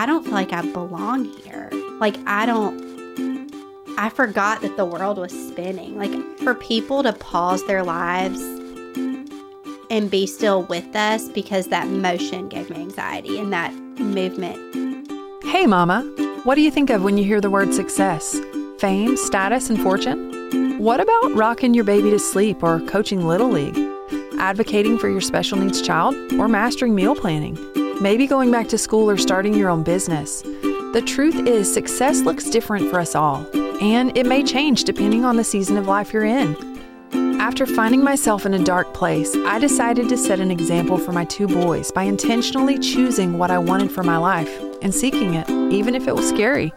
I don't feel like I belong here. Like, I don't, I forgot that the world was spinning. Like, for people to pause their lives and be still with us because that motion gave me anxiety and that movement. Hey, Mama, what do you think of when you hear the word success? Fame, status, and fortune? What about rocking your baby to sleep or coaching Little League? Advocating for your special needs child or mastering meal planning? Maybe going back to school or starting your own business? The truth is, success looks different for us all, and it may change depending on the season of life you're in. After finding myself in a dark place, I decided to set an example for my two boys by intentionally choosing what I wanted for my life and seeking it, even if it was scary.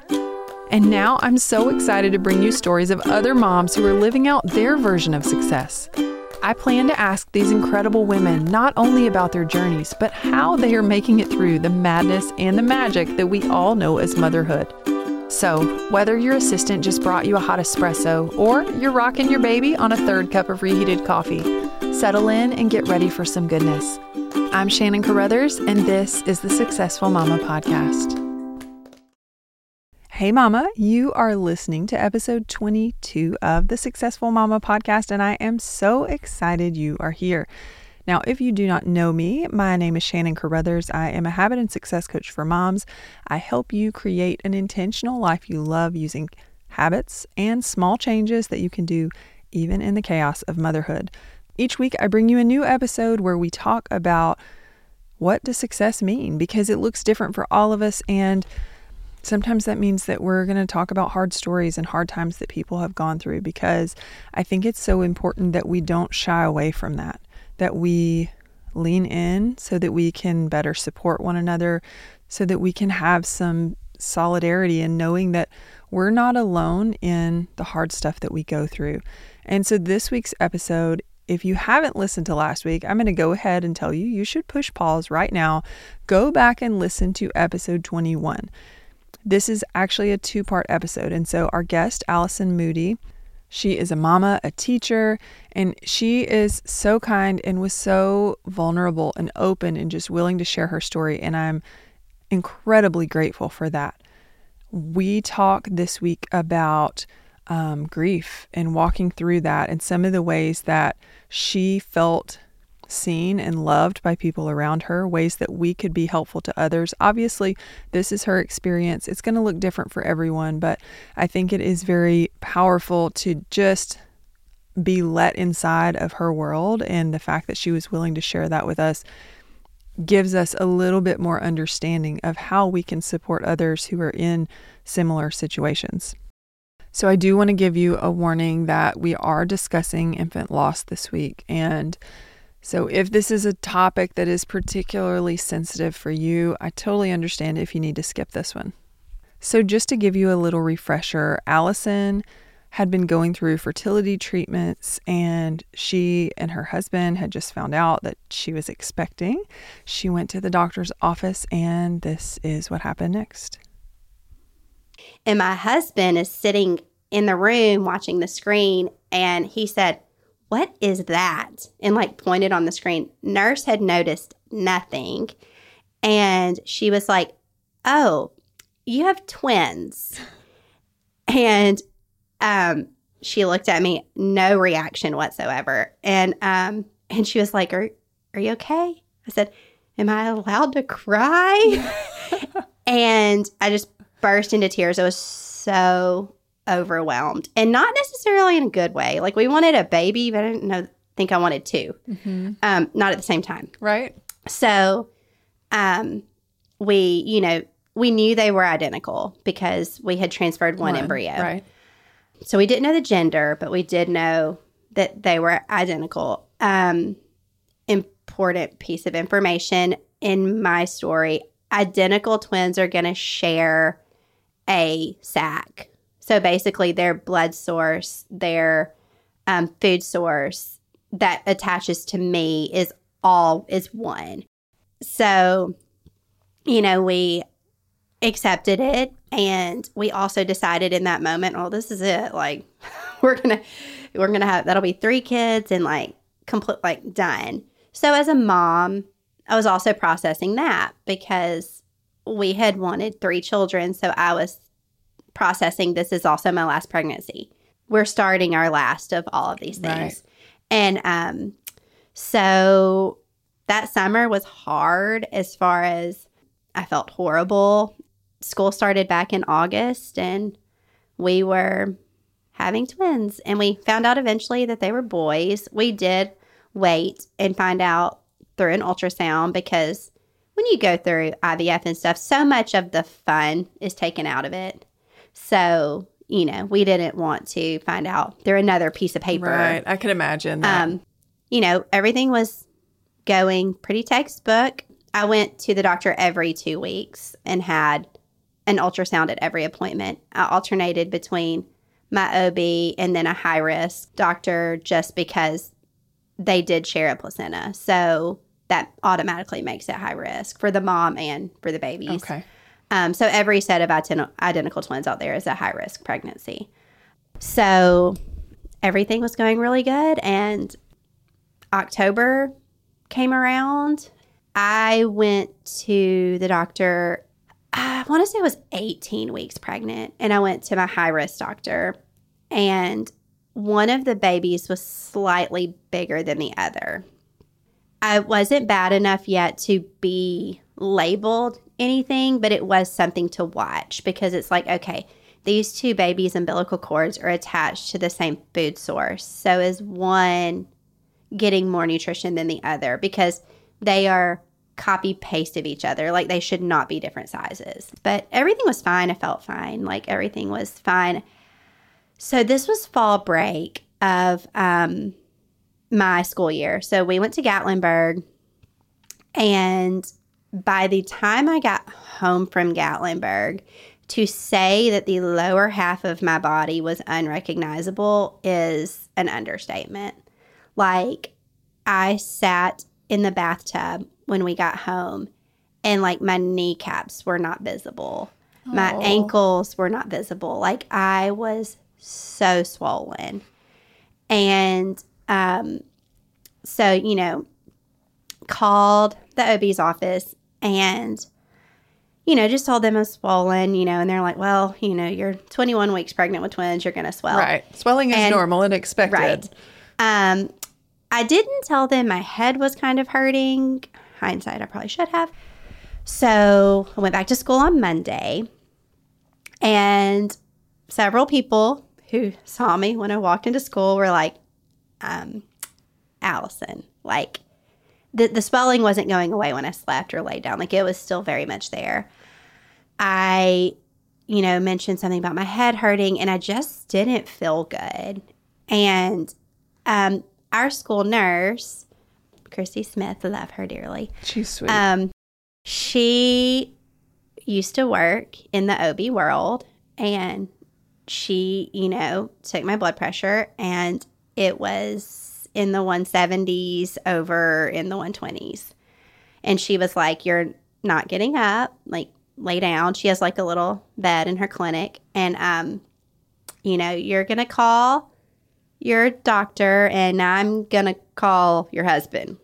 And now I'm so excited to bring you stories of other moms who are living out their version of success. I plan to ask these incredible women not only about their journeys, but how they are making it through the madness and the magic that we all know as motherhood. So, whether your assistant just brought you a hot espresso or you're rocking your baby on a third cup of reheated coffee, settle in and get ready for some goodness. I'm Shannon Carruthers, and this is the Successful Mama Podcast. Hey, Mama, you are listening to episode 22 of the Successful Mama podcast, and I am so excited you are here. Now, if you do not know me, my name is Shannon Carruthers. I am a habit and success coach for moms. I help you create an intentional life you love using habits and small changes that you can do even in the chaos of motherhood. Each week, I bring you a new episode where we talk about what does success mean because it looks different for all of us and Sometimes that means that we're going to talk about hard stories and hard times that people have gone through because I think it's so important that we don't shy away from that, that we lean in so that we can better support one another, so that we can have some solidarity in knowing that we're not alone in the hard stuff that we go through. And so this week's episode if you haven't listened to last week, I'm going to go ahead and tell you you should push pause right now. Go back and listen to episode 21. This is actually a two part episode. And so, our guest, Alyson Moody, she is a mama, a teacher, and she is so kind and was so vulnerable and open and just willing to share her story. And I'm incredibly grateful for that. We talk this week about um, grief and walking through that and some of the ways that she felt seen and loved by people around her, ways that we could be helpful to others. Obviously, this is her experience. It's going to look different for everyone, but I think it is very powerful to just be let inside of her world. And the fact that she was willing to share that with us gives us a little bit more understanding of how we can support others who are in similar situations. So, I do want to give you a warning that we are discussing infant loss this week. And so, if this is a topic that is particularly sensitive for you, I totally understand if you need to skip this one. So, just to give you a little refresher, Alyson had been going through fertility treatments and she and her husband had just found out that she was expecting. She went to the doctor's office, and this is what happened next. And my husband is sitting in the room watching the screen, and he said, what is that? And like pointed on the screen. Nurse had noticed nothing. And she was like, Oh, you have twins. And um, she looked at me, no reaction whatsoever. And um, and she was like, Are are you okay? I said, Am I allowed to cry? and I just burst into tears. I was so overwhelmed and not necessarily in a good way. Like we wanted a baby, but I didn't know think I wanted 2 mm-hmm. um, not at the same time. Right. So, um, we, you know, we knew they were identical because we had transferred one, one embryo. Right. So we didn't know the gender, but we did know that they were identical. Um, important piece of information in my story identical twins are going to share a sac so basically, their blood source, their um, food source that attaches to me is all is one. So, you know, we accepted it and we also decided in that moment, oh, this is it. Like we're gonna we're gonna have that'll be three kids and like complete like done. So as a mom, I was also processing that because we had wanted three children. So I was processing this is also my last pregnancy. We're starting our last of all of these things. Right. And um, so that summer was hard as far as I felt horrible. School started back in August and we were having twins. And we found out eventually that they were boys. We did wait and find out through an ultrasound because when you go through IVF and stuff, so much of the fun is taken out of it. So, you know, we didn't want to find out through another piece of paper. Right. I can imagine that. Um, you know, everything was going pretty textbook. I went to the doctor every two weeks and had an ultrasound at every appointment. I alternated between my OB and then a high risk doctor just because they did share a placenta. So that automatically makes it high risk for the mom and for the babies. okay. Um, so every set of ident- identical twins out there is a high risk pregnancy. So everything was going really good, and October came around. I went to the doctor. I want to say I was 18 weeks pregnant, and I went to my high risk doctor, and one of the babies was slightly bigger than the other. I wasn't bad enough yet to be labeled anything, but it was something to watch because it's like, okay, these two babies' umbilical cords are attached to the same food source. So is one getting more nutrition than the other because they are copy paste of each other. Like they should not be different sizes. But everything was fine. I felt fine. Like everything was fine. So this was fall break of um, my school year. So we went to Gatlinburg, and by the time I got home from Gatlinburg, to say that the lower half of my body was unrecognizable is an understatement. Like, I sat in the bathtub when we got home, and like my kneecaps were not visible, my Oh. ankles were not visible. Like, I was so swollen. And um, so, you know, called the OB's office and, you know, just told them I was swollen, you know, and they're like, well, you know, you're 21 weeks pregnant with twins, you're going to swell. right. Swelling is and- normal and expected. Right. Um, I didn't tell them my head was kind of hurting. Hindsight, I probably should have. So I went back to school on Monday, and several people who saw me when I walked into school were like, um, Alyson, like, the, the swelling wasn't going away when I slept or laid down. Like, it was still very much there. I, you know, mentioned something about my head hurting, and I just didn't feel good. And um, our school nurse, Christy Smith, I love her dearly. She's sweet. Um, she used to work in the OB world, and she, you know, took my blood pressure, and it was in the 170s over in the 120s. And she was like, You're not getting up, like, lay down. She has like a little bed in her clinic, and, um, you know, you're going to call your doctor, and I'm going to call your husband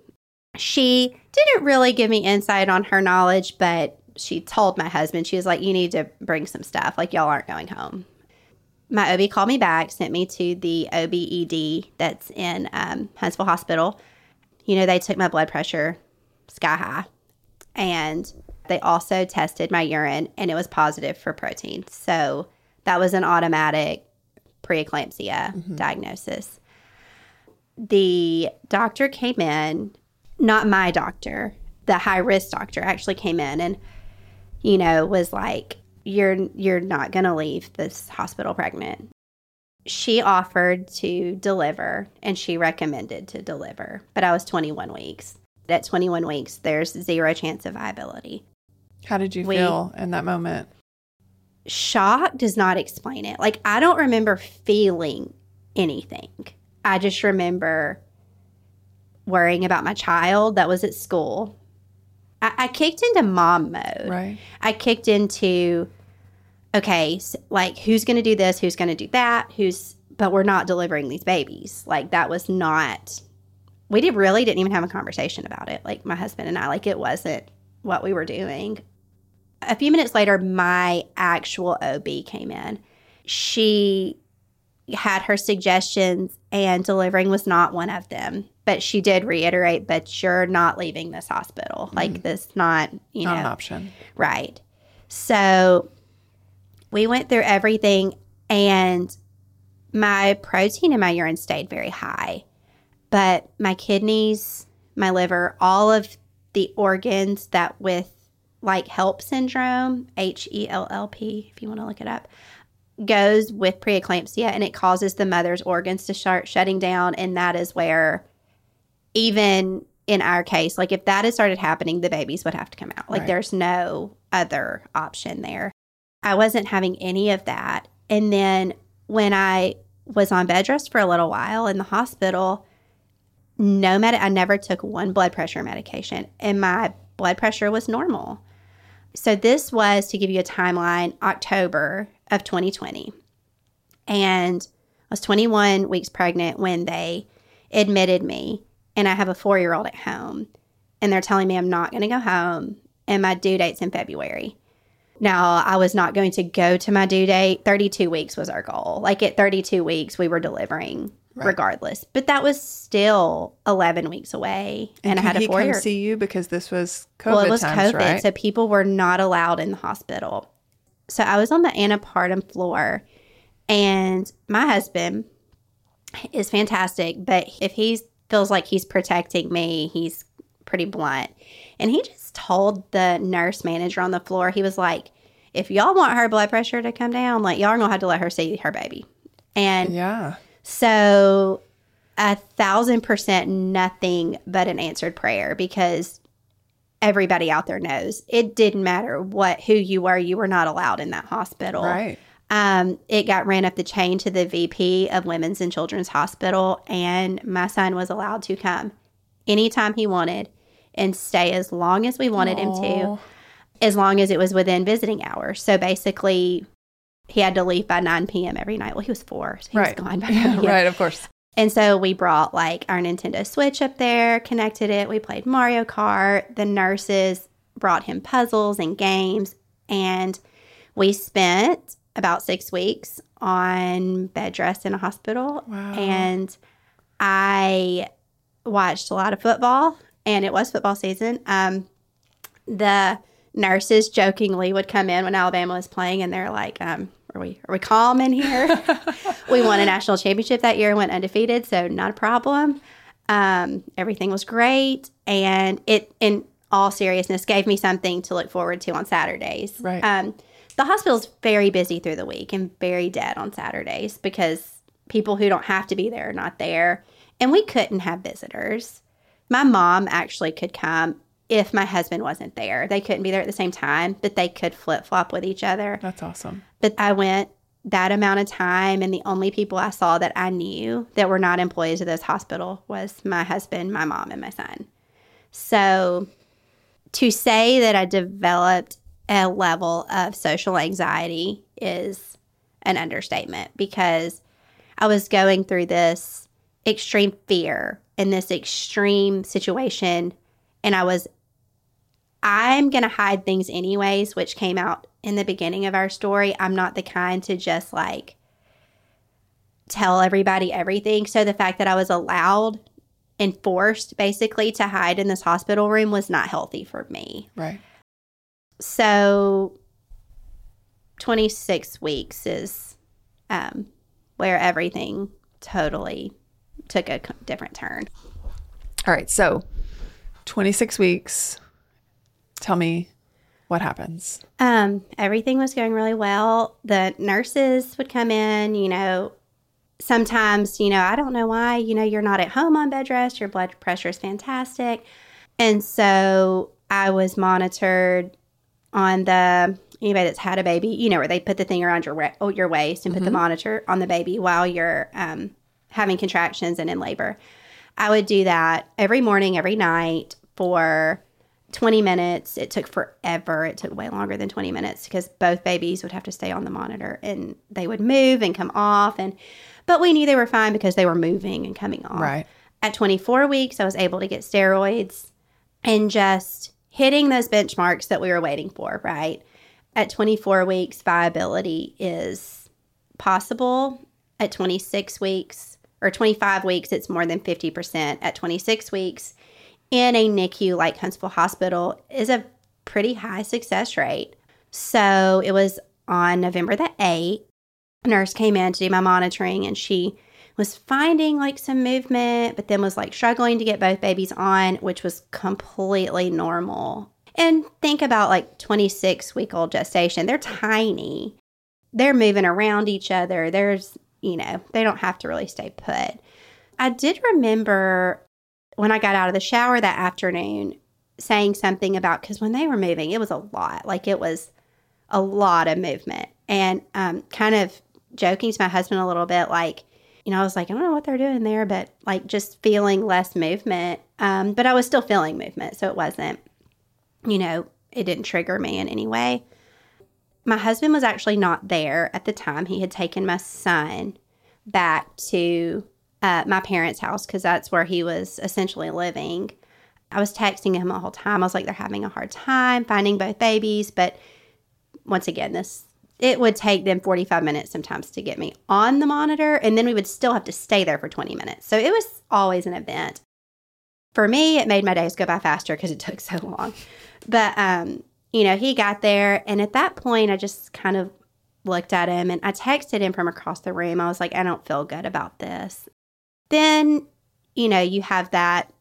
she didn't really give me insight on her knowledge, but she told my husband, she was like, You need to bring some stuff. Like, y'all aren't going home. My OB called me back, sent me to the OBED that's in um, Huntsville Hospital. You know, they took my blood pressure sky high. And they also tested my urine, and it was positive for protein. So that was an automatic preeclampsia diagnosis. The doctor came in not my doctor, the high risk doctor actually came in and you know was like you're you're not going to leave this hospital pregnant. She offered to deliver and she recommended to deliver, but I was 21 weeks. At 21 weeks, there's zero chance of viability. How did you we- feel in that moment? Shock does not explain it. Like I don't remember feeling anything. I just remember worrying about my child that was at school. I, I kicked into mom mode. Right. I kicked into, okay, s like who's going to do this? Who's going to do that? Who's, but we're not delivering these babies. Like that was not, we did really didn't even have a conversation about it. Like my husband and I, like it wasn't what we were doing. a few minutes later, my actual OB came in. She had her suggestions, and delivering was not one of them. But she did reiterate, but you're not leaving this hospital. Like, mm-hmm. this, not, you Not know, an option. Right. So we went through everything, and my protein in my urine stayed very high. But my kidneys, my liver, all of the organs that with like HELLP syndrome, H E L L P, if you want to look it up, goes with preeclampsia and it causes the mother's organs to start shutting down. And that is where, even in our case, like if that had started happening, the babies would have to come out. Like Right. there's no other option there. I wasn't having any of that. And then when I was on bed rest for a little while in the hospital, no med I never took one blood pressure medication and my blood pressure was normal. So this was to give you a timeline, October of 2020. And I was 21 weeks pregnant when they admitted me and I have a 4-year-old at home and they're telling me I'm not going to go home and my due date's in February. Now, I was not going to go to my due date. 32 weeks was our goal. Like at 32 weeks, we were delivering Right. regardless. But that was still 11 weeks away. And, I had a four come year. see you because this was COVID well, it was times, COVID. right? So people were not allowed in the hospital. So I was on the antepartum floor. And my husband is fantastic. But if he feels like he's protecting me, he's pretty blunt. And he just told the nurse manager on the floor, he was like, if y'all want her blood pressure to come down, like y'all are gonna have to let her see her baby. And yeah. so a thousand percent nothing but an answered prayer because everybody out there knows it didn't matter what who you were, you were not allowed in that hospital. Right. Um, it got ran up the chain to the VP of Women's and Children's Hospital, and my son was allowed to come anytime he wanted and stay as long as we wanted him to, as long as it was within visiting hours. So basically, he had to leave by 9 p.m. every night. Well, he was four, so he Right. was gone by Yeah, 9 p.m. right, of course. And so we brought like our Nintendo Switch up there, connected it. We played Mario Kart. The nurses brought him puzzles and games. And we spent about six weeks on bed rest in a hospital. Wow. And I watched a lot of football, and it was football season. Um, the nurses jokingly would come in when Alabama was playing, and they're like, um, "Are we are we calm in here?" we won a national championship that year and went undefeated, so not a problem. Um, everything was great, and it, in all seriousness, gave me something to look forward to on Saturdays. Right. Um, the hospital's very busy through the week and very dead on Saturdays because people who don't have to be there are not there, and we couldn't have visitors. My mom actually could come if my husband wasn't there. They couldn't be there at the same time, but they could flip flop with each other. That's awesome. But I went that amount of time, and the only people I saw that I knew that were not employees of this hospital was my husband, my mom, and my son. So to say that I developed a level of social anxiety is an understatement because I was going through this extreme fear in this extreme situation, and I was I'm going to hide things anyways, which came out in the beginning of our story. I'm not the kind to just like tell everybody everything. So the fact that I was allowed and forced basically to hide in this hospital room was not healthy for me. Right. So 26 weeks is um, where everything totally took a different turn. All right. So 26 weeks. Tell me what happens. Um, everything was going really well. The nurses would come in, you know, sometimes, you know, I don't know why, you know, you're not at home on bed rest, your blood pressure is fantastic. And so I was monitored on the anybody that's had a baby, you know, where they put the thing around your oh, your waist and put the monitor on the baby while you're um, having contractions and in labor. I would do that every morning, every night for 20 minutes. It took forever. It took way longer than 20 minutes because both babies would have to stay on the monitor and they would move and come off and but we knew they were fine because they were moving and coming off. Right. At 24 weeks, I was able to get steroids and just hitting those benchmarks that we were waiting for, right? at 24 weeks, viability is possible. At 26 weeks or 25 weeks, it's more than 50%. At 26 weeks, in a NICU like Huntsville Hospital, is a pretty high success rate. So it was on November the 8th. A nurse came in to do my monitoring and she was finding like some movement, but then was like struggling to get both babies on, which was completely normal. And think about like 26 week old gestation. They're tiny. They're moving around each other. There's, you know, they don't have to really stay put. I did remember when I got out of the shower that afternoon saying something about because when they were moving, it was a lot. Like it was a lot of movement. And um, kind of joking to my husband a little bit, like, you know, I was like, I don't know what they're doing there, but like just feeling less movement. Um, but I was still feeling movement. So it wasn't, you know, it didn't trigger me in any way. My husband was actually not there at the time. He had taken my son back to uh, my parents' house because that's where he was essentially living. I was texting him the whole time. I was like, they're having a hard time finding both babies. But once again, this it would take them 45 minutes sometimes to get me on the monitor, and then we would still have to stay there for 20 minutes. So it was always an event. For me, it made my days go by faster because it took so long. But um, you know, he got there, and at that point, I just kind of looked at him and I texted him from across the room. I was like, I don't feel good about this. Then, you know, you have that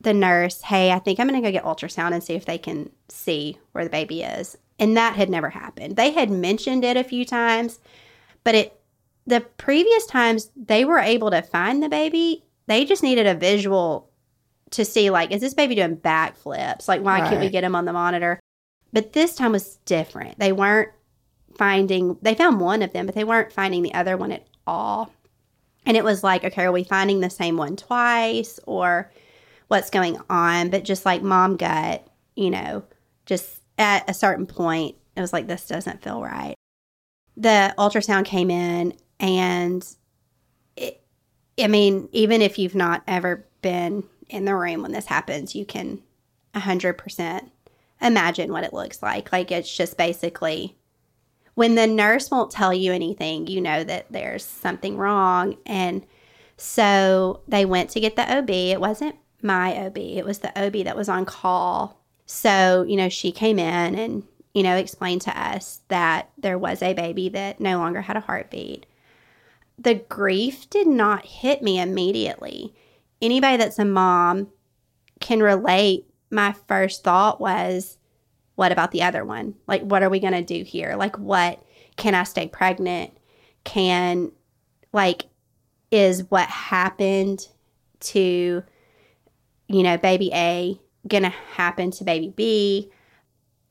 the nurse, hey, I think I'm going to go get ultrasound and see if they can see where the baby is. And that had never happened. They had mentioned it a few times, but it the previous times they were able to find the baby, they just needed a visual to see like is this baby doing backflips? Like why right. can't we get him on the monitor? But this time was different. They weren't finding they found one of them, but they weren't finding the other one at all. And it was like, okay, are we finding the same one twice or what's going on? But just like mom gut, you know, just at a certain point, it was like, this doesn't feel right. The ultrasound came in, and I mean, even if you've not ever been in the room when this happens, you can 100% imagine what it looks like. Like, it's just basically when the nurse won't tell you anything, you know that there's something wrong. And so they went to get the OB. It wasn't my OB, it was the OB that was on call so, you know, she came in and, you know, explained to us that there was a baby that no longer had a heartbeat. The grief did not hit me immediately. Anybody that's a mom can relate. My first thought was, what about the other one? Like, what are we going to do here? Like, what can I stay pregnant? Can, like, is what happened to, you know, baby A going to happen to baby B.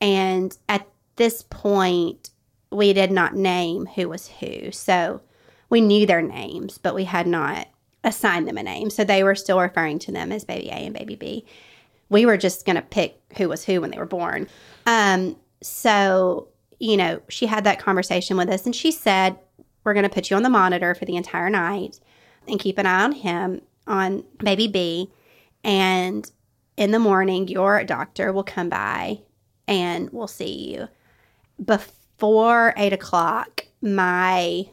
And at this point, we did not name who was who. So we knew their names, but we had not assigned them a name. So they were still referring to them as baby A and baby B. We were just going to pick who was who when they were born. Um, so, you know, she had that conversation with us and she said, We're going to put you on the monitor for the entire night and keep an eye on him, on baby B. And in the morning, your doctor will come by and we'll see you. Before eight o'clock, my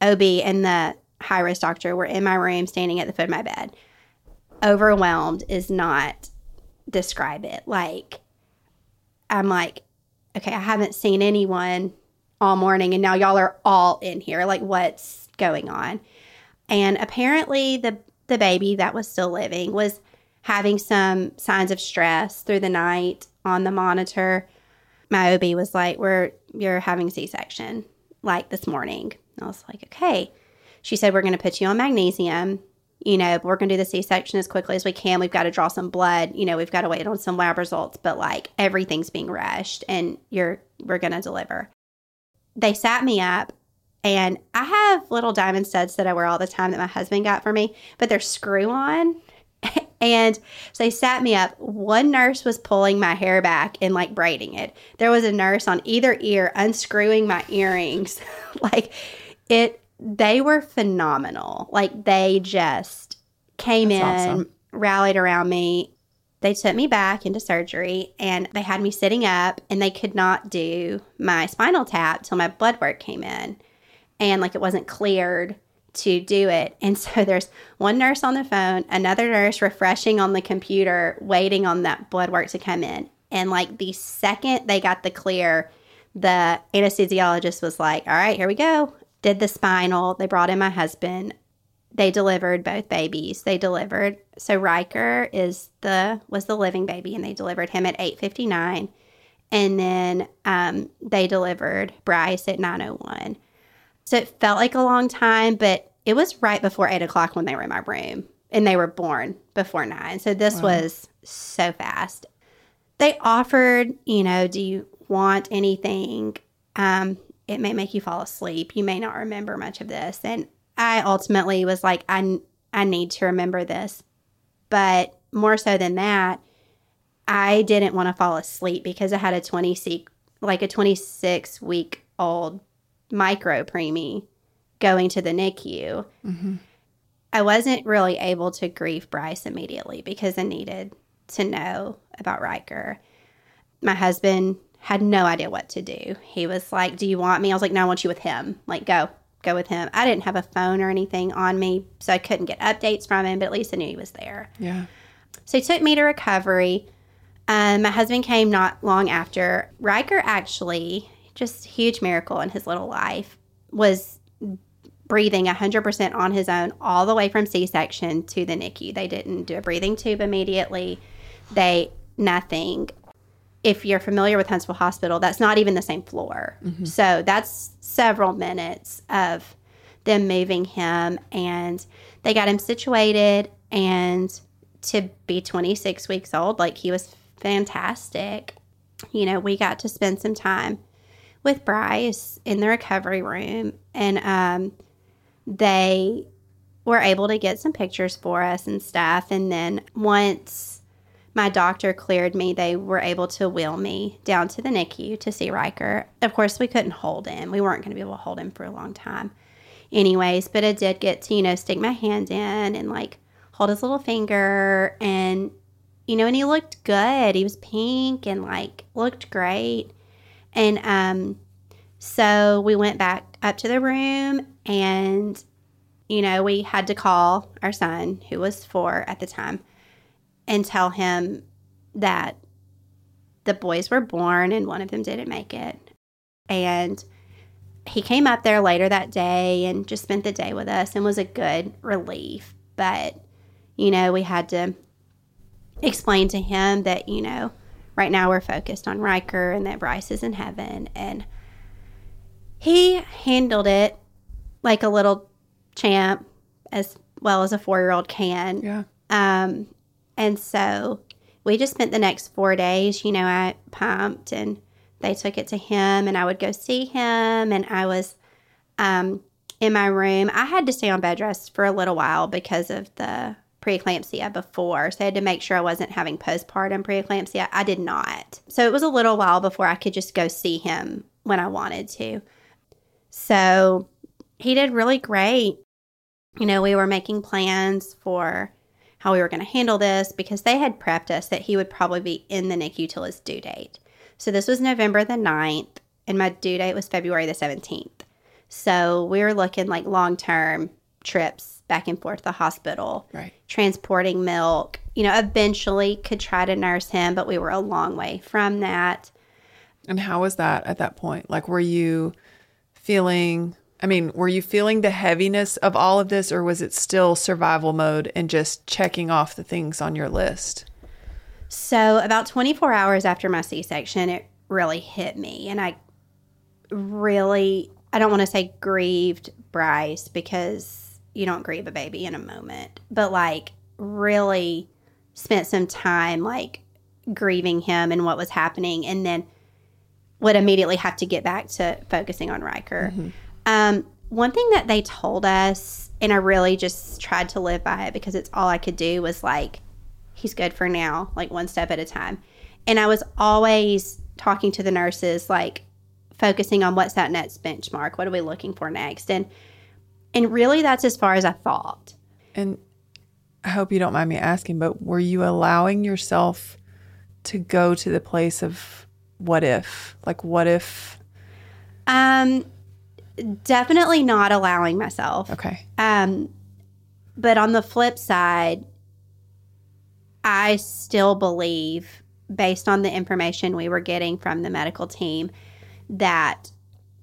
OB and the high risk doctor were in my room standing at the foot of my bed. Overwhelmed is not describe it. Like, I'm like, okay, I haven't seen anyone all morning, and now y'all are all in here. Like, what's going on? And apparently, the the baby that was still living was having some signs of stress through the night on the monitor. My OB was like, "We're you're having C-section like this morning." I was like, "Okay." She said, "We're going to put you on magnesium. You know, we're going to do the C-section as quickly as we can. We've got to draw some blood. You know, we've got to wait on some lab results, but like everything's being rushed, and you're we're going to deliver." They sat me up and I have little diamond studs that I wear all the time that my husband got for me, but they're screw on. And so they sat me up. One nurse was pulling my hair back and like braiding it. There was a nurse on either ear unscrewing my earrings. like it, they were phenomenal. Like they just came That's in, awesome. rallied around me. they took me back into surgery and they had me sitting up and they could not do my spinal tap till my blood work came in and like it wasn't cleared to do it and so there's one nurse on the phone another nurse refreshing on the computer waiting on that blood work to come in and like the second they got the clear the anesthesiologist was like all right here we go did the spinal they brought in my husband they delivered both babies. They delivered so Riker is the was the living baby, and they delivered him at eight fifty nine, and then um, they delivered Bryce at nine oh one. So it felt like a long time, but it was right before eight o'clock when they were in my room, and they were born before nine. So this wow. was so fast. They offered, you know, do you want anything? Um, it may make you fall asleep. You may not remember much of this, and I ultimately was like, I, I need to remember this. But more so than that, I didn't want to fall asleep because I had a 20 like a 26 week old micro preemie going to the NICU. Mm-hmm. I wasn't really able to grieve Bryce immediately because I needed to know about Riker. My husband had no idea what to do. He was like, Do you want me? I was like, No, I want you with him. Like, go go with him. I didn't have a phone or anything on me, so I couldn't get updates from him, but at least I knew he was there. Yeah. So he took me to recovery. Um, my husband came not long after. Riker actually, just huge miracle in his little life, was breathing 100% on his own all the way from C-section to the NICU. They didn't do a breathing tube immediately. They nothing if you're familiar with Huntsville Hospital, that's not even the same floor. Mm-hmm. So that's several minutes of them moving him and they got him situated and to be 26 weeks old, like he was fantastic. You know, we got to spend some time with Bryce in the recovery room and um, they were able to get some pictures for us and stuff. And then once my doctor cleared me, they were able to wheel me down to the NICU to see Riker. Of course, we couldn't hold him. We weren't going to be able to hold him for a long time. Anyways, but I did get to, you know, stick my hand in and like hold his little finger and, you know, and he looked good. He was pink and like looked great. And um, so we went back up to the room and, you know, we had to call our son, who was four at the time and tell him that the boys were born and one of them didn't make it. And he came up there later that day and just spent the day with us and was a good relief. But, you know, we had to explain to him that, you know, right now we're focused on Riker and that Bryce is in heaven. And he handled it like a little champ as well as a four year old can. Yeah. Um, and so we just spent the next four days, you know, I pumped and they took it to him and I would go see him and I was um, in my room. I had to stay on bed rest for a little while because of the preeclampsia before. So I had to make sure I wasn't having postpartum preeclampsia. I did not. So it was a little while before I could just go see him when I wanted to. So he did really great. You know, we were making plans for how we were going to handle this because they had prepped us that he would probably be in the NICU till his due date. So this was November the 9th, and my due date was February the 17th. So we were looking like long term trips back and forth to the hospital, right. transporting milk. You know, eventually could try to nurse him, but we were a long way from that. And how was that at that point? Like, were you feeling I mean, were you feeling the heaviness of all of this, or was it still survival mode and just checking off the things on your list? So, about 24 hours after my C section, it really hit me. And I really, I don't want to say grieved Bryce because you don't grieve a baby in a moment, but like really spent some time like grieving him and what was happening. And then would immediately have to get back to focusing on Riker. Mm-hmm. Um, one thing that they told us, and I really just tried to live by it because it's all I could do, was like, he's good for now, like one step at a time. And I was always talking to the nurses, like focusing on what's that next benchmark? What are we looking for next? And and really that's as far as I thought. And I hope you don't mind me asking, but were you allowing yourself to go to the place of what if? Like, what if? Um, definitely not allowing myself. Okay. Um, but on the flip side, I still believe, based on the information we were getting from the medical team, that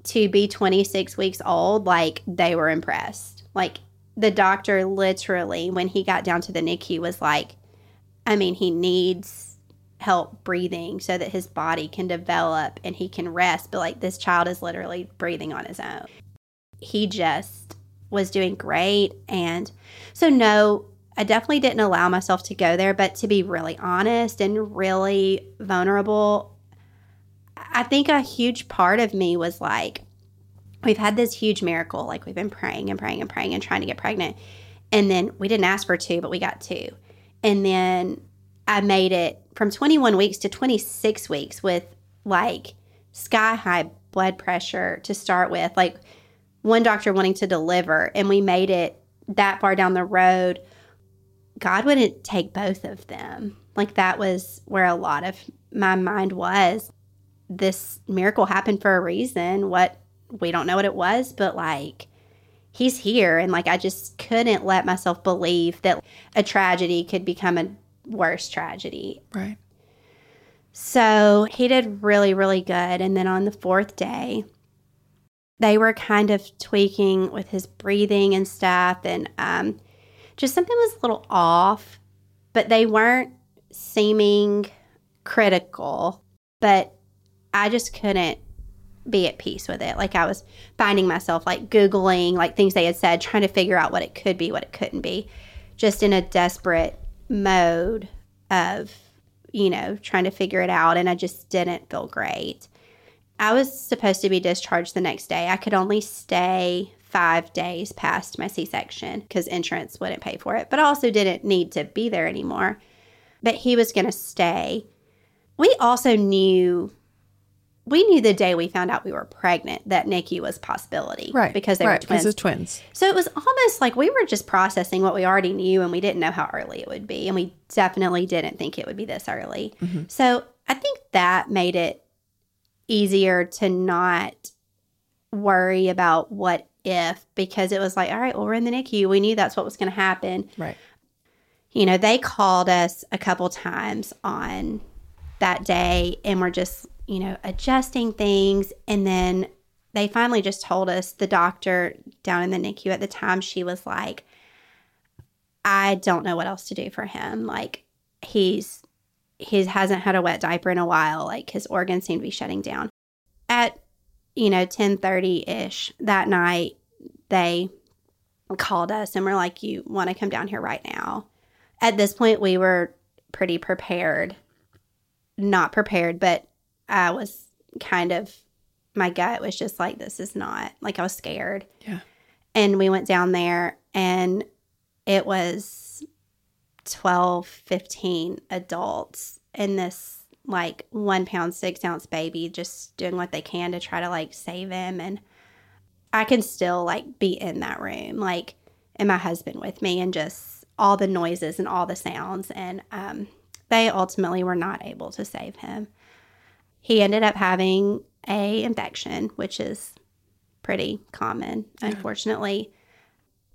to be 26 weeks old, like they were impressed. Like the doctor literally, when he got down to the NICU, was like, I mean, he needs help breathing so that his body can develop and he can rest. But like this child is literally breathing on his own. He just was doing great. And so, no, I definitely didn't allow myself to go there. But to be really honest and really vulnerable, I think a huge part of me was like, we've had this huge miracle. Like we've been praying and praying and praying and trying to get pregnant. And then we didn't ask for two, but we got two. And then I made it from 21 weeks to 26 weeks with like sky high blood pressure to start with. Like one doctor wanting to deliver, and we made it that far down the road. God wouldn't take both of them. Like that was where a lot of my mind was. This miracle happened for a reason. What we don't know what it was, but like he's here and like I just couldn't let myself believe that a tragedy could become a worse tragedy. Right. So he did really, really good. And then on the fourth day, they were kind of tweaking with his breathing and stuff. And um, just something was a little off, but they weren't seeming critical. But I just couldn't be at peace with it. Like I was finding myself like Googling like things they had said, trying to figure out what it could be, what it couldn't be, just in a desperate mode of, you know, trying to figure it out. And I just didn't feel great. I was supposed to be discharged the next day. I could only stay five days past my C section because insurance wouldn't pay for it, but I also didn't need to be there anymore. But he was going to stay. We also knew we knew the day we found out we were pregnant that NICU was possibility. Right. Because they right, were twins. Because twins. So it was almost like we were just processing what we already knew and we didn't know how early it would be. And we definitely didn't think it would be this early. Mm-hmm. So I think that made it easier to not worry about what if because it was like, all right, well, we're in the NICU. We knew that's what was going to happen. Right. You know, they called us a couple times on that day and we're just you know, adjusting things. And then they finally just told us the doctor down in the NICU at the time, she was like, I don't know what else to do for him. Like, he's, he hasn't had a wet diaper in a while. Like, his organs seem to be shutting down. At, you know, 1030 ish that night, they called us and were like, You want to come down here right now? At this point, we were pretty prepared. Not prepared, but I was kind of, my gut was just like, this is not, like I was scared. Yeah. And we went down there and it was 12, 15 adults and this like one pound, six ounce baby just doing what they can to try to like save him. And I can still like be in that room, like, and my husband with me and just all the noises and all the sounds. And um, they ultimately were not able to save him he ended up having a infection, which is pretty common, yeah. unfortunately.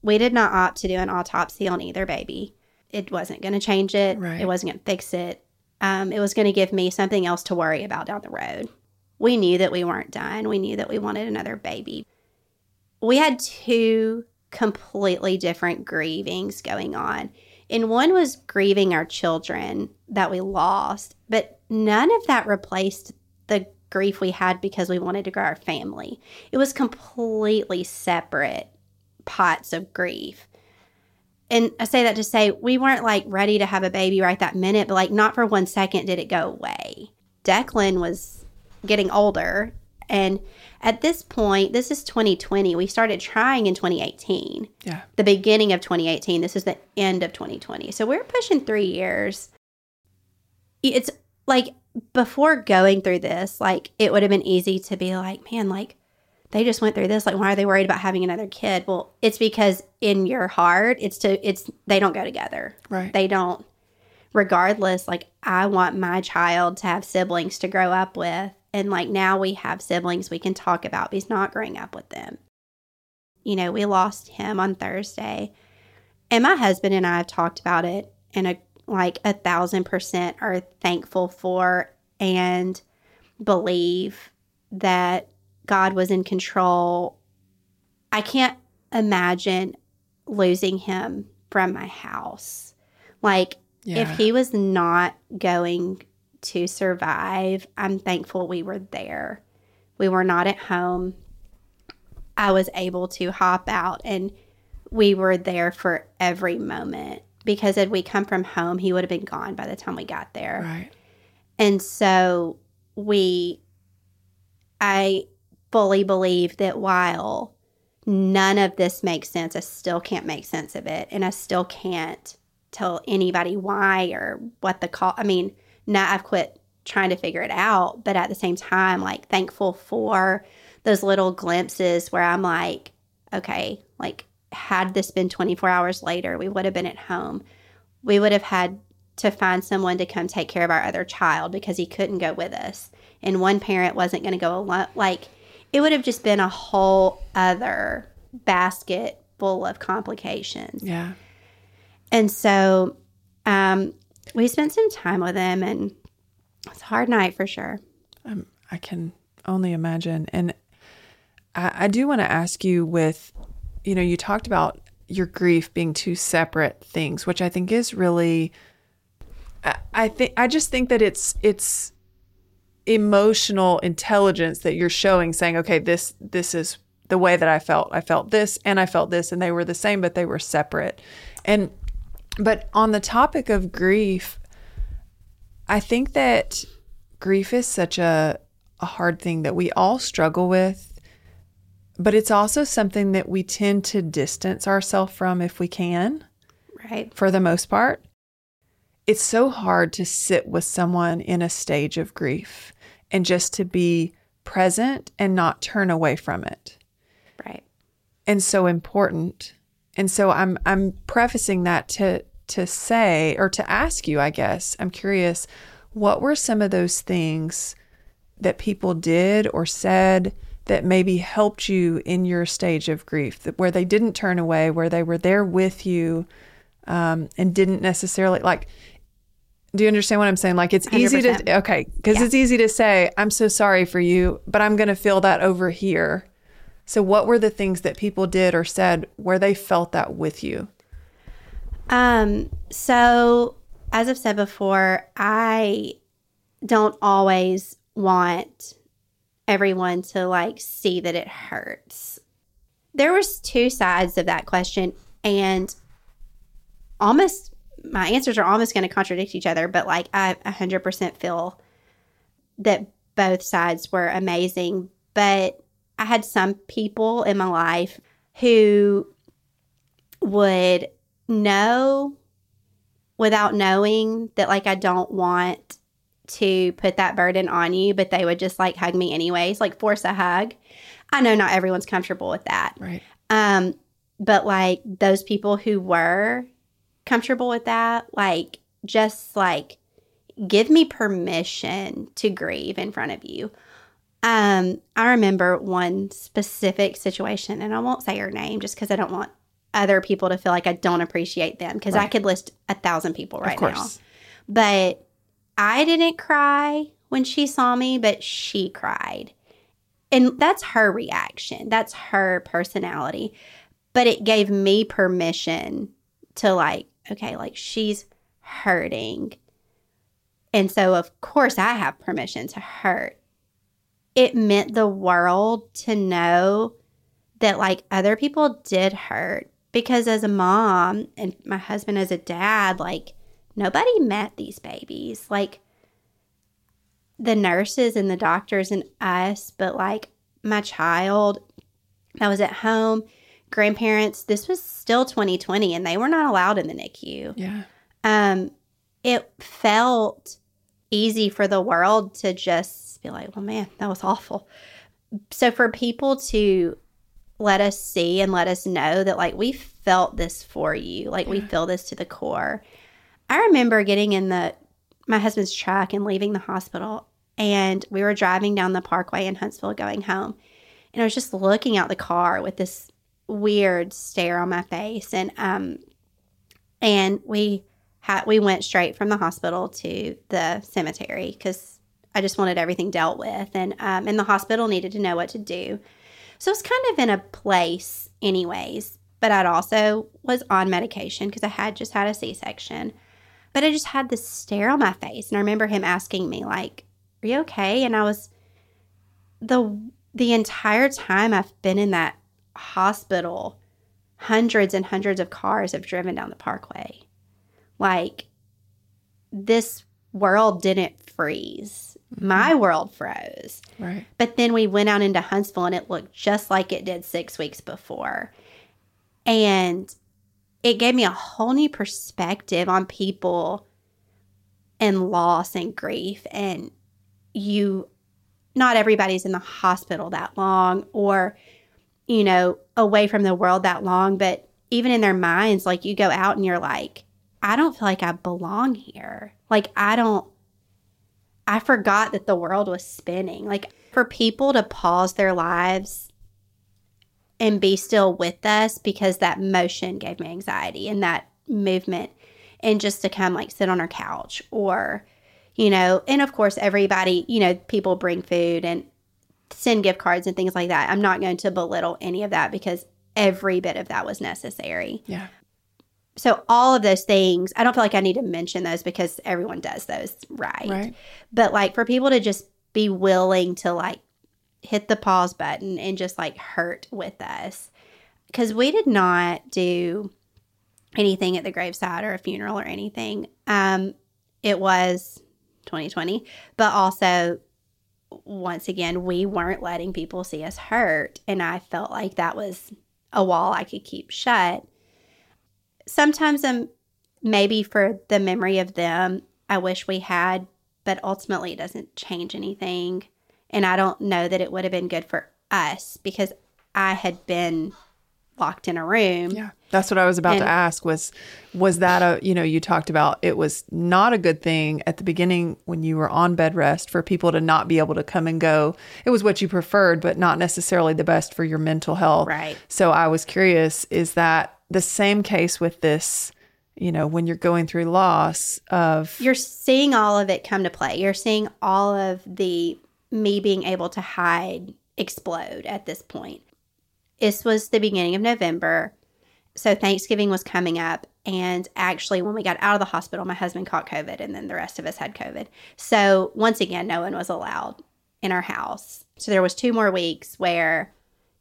We did not opt to do an autopsy on either baby. It wasn't going to change it. Right. It wasn't going to fix it. Um, it was going to give me something else to worry about down the road. We knew that we weren't done. We knew that we wanted another baby. We had two completely different grievings going on. And one was grieving our children that we lost, but none of that replaced the grief we had because we wanted to grow our family. It was completely separate pots of grief. And I say that to say we weren't like ready to have a baby right that minute, but like not for one second did it go away. Declan was getting older. And at this point, this is 2020. We started trying in 2018. Yeah. The beginning of 2018. This is the end of 2020. So we're pushing three years. It's like before going through this, like it would have been easy to be like, man, like they just went through this. Like, why are they worried about having another kid? Well, it's because in your heart, it's to, it's, they don't go together. Right. They don't, regardless, like, I want my child to have siblings to grow up with. And like now we have siblings we can talk about, but he's not growing up with them. You know, we lost him on Thursday. And my husband and I have talked about it and a like a thousand percent are thankful for and believe that God was in control. I can't imagine losing him from my house. Like, Yeah. if he was not going to survive, I'm thankful we were there. We were not at home. I was able to hop out and we were there for every moment because had we come from home, he would have been gone by the time we got there. right. And so we, I fully believe that while none of this makes sense, I still can't make sense of it. And I still can't tell anybody why or what the call. I mean, now I've quit trying to figure it out, but at the same time, like thankful for those little glimpses where I'm like, okay, like had this been 24 hours later, we would have been at home. We would have had to find someone to come take care of our other child because he couldn't go with us. And one parent wasn't going to go alone. Like, it would have just been a whole other basket full of complications. Yeah. And so um, we spent some time with him, and it's a hard night for sure. Um, I can only imagine. And I, I do want to ask you with, you know, you talked about your grief being two separate things, which I think is really, I, I think, I just think that it's, it's emotional intelligence that you're showing saying, okay, this, this is the way that I felt. I felt this and I felt this and they were the same, but they were separate. And, but on the topic of grief, I think that grief is such a, a hard thing that we all struggle with, but it's also something that we tend to distance ourselves from if we can, Right. for the most part. It's so hard to sit with someone in a stage of grief and just to be present and not turn away from it Right. and so important. And so I'm I'm prefacing that to to say or to ask you, I guess. I'm curious, what were some of those things that people did or said that maybe helped you in your stage of grief, that where they didn't turn away, where they were there with you, um, and didn't necessarily like. Do you understand what I'm saying? Like it's easy 100%. to okay, because Yeah. it's easy to say, "I'm so sorry for you," but I'm going to feel that over here. So, what were the things that people did or said where they felt that with you? Um, so as I've said before, I don't always want everyone to like see that it hurts. There was two sides of that question and almost my answers are almost going to contradict each other, but like I 100% feel that both sides were amazing, but I had some people in my life who would know without knowing that like I don't want to put that burden on you, but they would just like hug me anyways, like force a hug. I know not everyone's comfortable with that. Right. Um, but like those people who were comfortable with that, like just like give me permission to grieve in front of you. Um, I remember one specific situation, and I won't say her name just because I don't want other people to feel like I don't appreciate them because I could list a thousand people right of now. But I didn't cry when she saw me, but she cried. And that's her reaction. That's her personality. But it gave me permission to, like, okay, like she's hurting. And so, of course, I have permission to hurt. It meant the world to know that, like, other people did hurt. Because as a mom and my husband as a dad, like, nobody met these babies. Like, the nurses and the doctors and us, but like my child that was at home, grandparents, this was still 2020 and they were not allowed in the NICU. Yeah. Um, it felt easy for the world to just be like, well, man, that was awful. so for people to let us see and let us know that like we felt this for you, like we feel this to the core. I remember getting in the my husband's truck and leaving the hospital and we were driving down the parkway in Huntsville going home. And I was just looking out the car with this weird stare on my face and um and we had we went straight from the hospital to the cemetery cuz I just wanted everything dealt with and um and the hospital needed to know what to do. So it's kind of in a place anyways, but I'd also was on medication because I had just had a C-section. But I just had this stare on my face and I remember him asking me like, "Are you okay?" And I was the the entire time I've been in that hospital, hundreds and hundreds of cars have driven down the parkway. Like, this world didn't freeze. My mm-hmm. world froze. Right. But then we went out into Huntsville and it looked just like it did six weeks before. And it gave me a whole new perspective on people and loss and grief. And you, not everybody's in the hospital that long or, you know, away from the world that long. But even in their minds, like you go out and you're like, I don't feel like I belong here. Like, I don't, I forgot that the world was spinning. Like, for people to pause their lives and be still with us because that motion gave me anxiety and that movement, and just to come like sit on our couch or, you know, and of course, everybody, you know, people bring food and send gift cards and things like that. I'm not going to belittle any of that because every bit of that was necessary Yeah. so all of those things i don't feel like i need to mention those because everyone does those right. Right. but like for people to just be willing to like hit the pause button and just like hurt with us. Because we did not do anything at the graveside or a funeral or anything. Um it was 2020 but also once again we weren't letting people see us hurt and i felt like that was a wall i could keep shut. Sometimes i'm maybe for the memory of them i wish we had but ultimately it doesn't change anything and i don't know that it would have been good for us because i had been locked in a room Yeah. That's what I was about And- to ask was was that a you know you talked about it was not a good thing at the beginning when you were on bed rest for people to not be able to come and go. It was what you preferred but not necessarily the best for your mental health. Right. So I was curious is that the same case with this you know when you're going through loss of you're seeing all of it come to play. You're seeing all of the me being able to hide explode at this point. This was the beginning of November. So Thanksgiving was coming up. And actually, when we got out of the hospital, my husband caught COVID and then the rest of us had COVID. So once again, no one was allowed in our house. So there was two more weeks where,